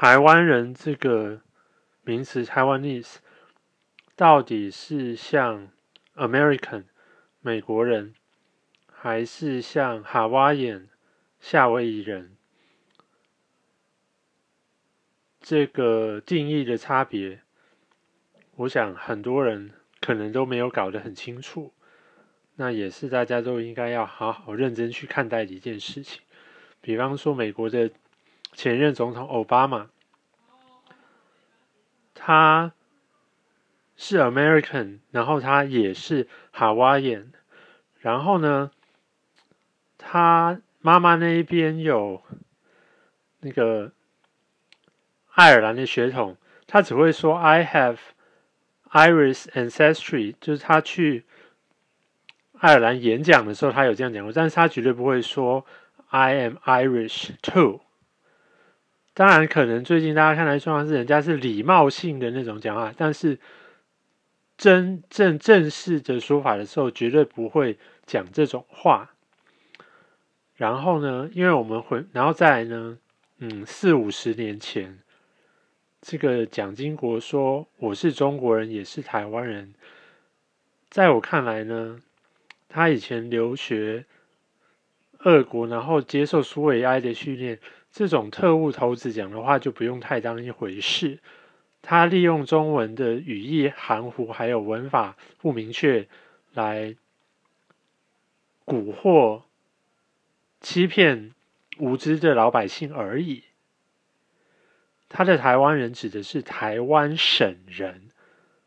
台湾人这个名词 “Taiwanese” 到底是像 American 美国人，还是像 Hawaiian 夏威夷人？这个定义的差别，我想很多人可能都没有搞得很清楚。那也是大家都应该要好好认真去看待的一件事情。比方说，美国的前任总统奥巴马，他是 American，然后他也是 Hawaiian，然后呢，他妈妈那一边有那个爱尔兰的血统，他只会说 I have Irish ancestry，就是他去。爱尔兰演讲的时候，他有这样讲过，但是他绝对不会说 "I am Irish too"。当然，可能最近大家看来状况是人家是礼貌性的那种讲话，但是真正正式的说法的时候，绝对不会讲这种话。然后呢，因为我们回，然后再来呢，嗯，四五十年前，这个蒋经国说我是中国人，也是台湾人，在我看来呢。他以前留学俄国，然后接受苏维埃的训练，这种特务头子讲的话就不用太当一回事。他利用中文的语义含糊，还有文法不明确，来蛊惑、欺骗无知的老百姓而已。他的台湾人指的是台湾省人，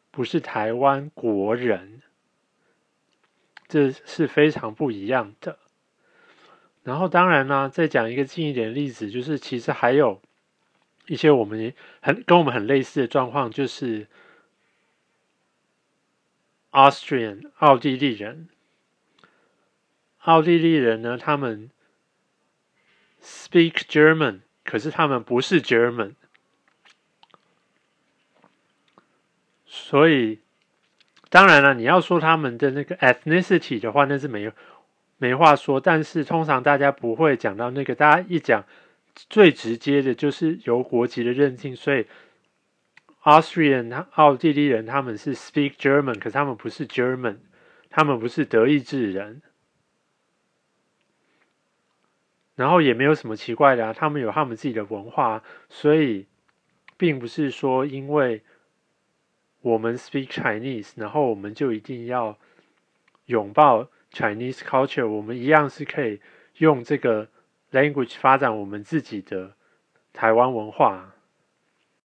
不是台湾国人。这是非常不一样的。然后，当然呢，再讲一个近一点的例子，就是其实还有一些我们很跟我们很类似的状况，就是 Austrian 奥地利人。奥地利人呢，他们 speak German，可是他们不是 German，所以。当然了，你要说他们的那个 ethnicity 的话，那是没有没话说。但是通常大家不会讲到那个，大家一讲最直接的就是由国籍的认定。所以 Austrian 奥地利人他们是 speak German，可是他们不是 German，他们不是德意志人。然后也没有什么奇怪的啊，他们有他们自己的文化，所以并不是说因为。我们 speak Chinese，然后我们就一定要拥抱 Chinese culture。我们一样是可以用这个 language 发展我们自己的台湾文化。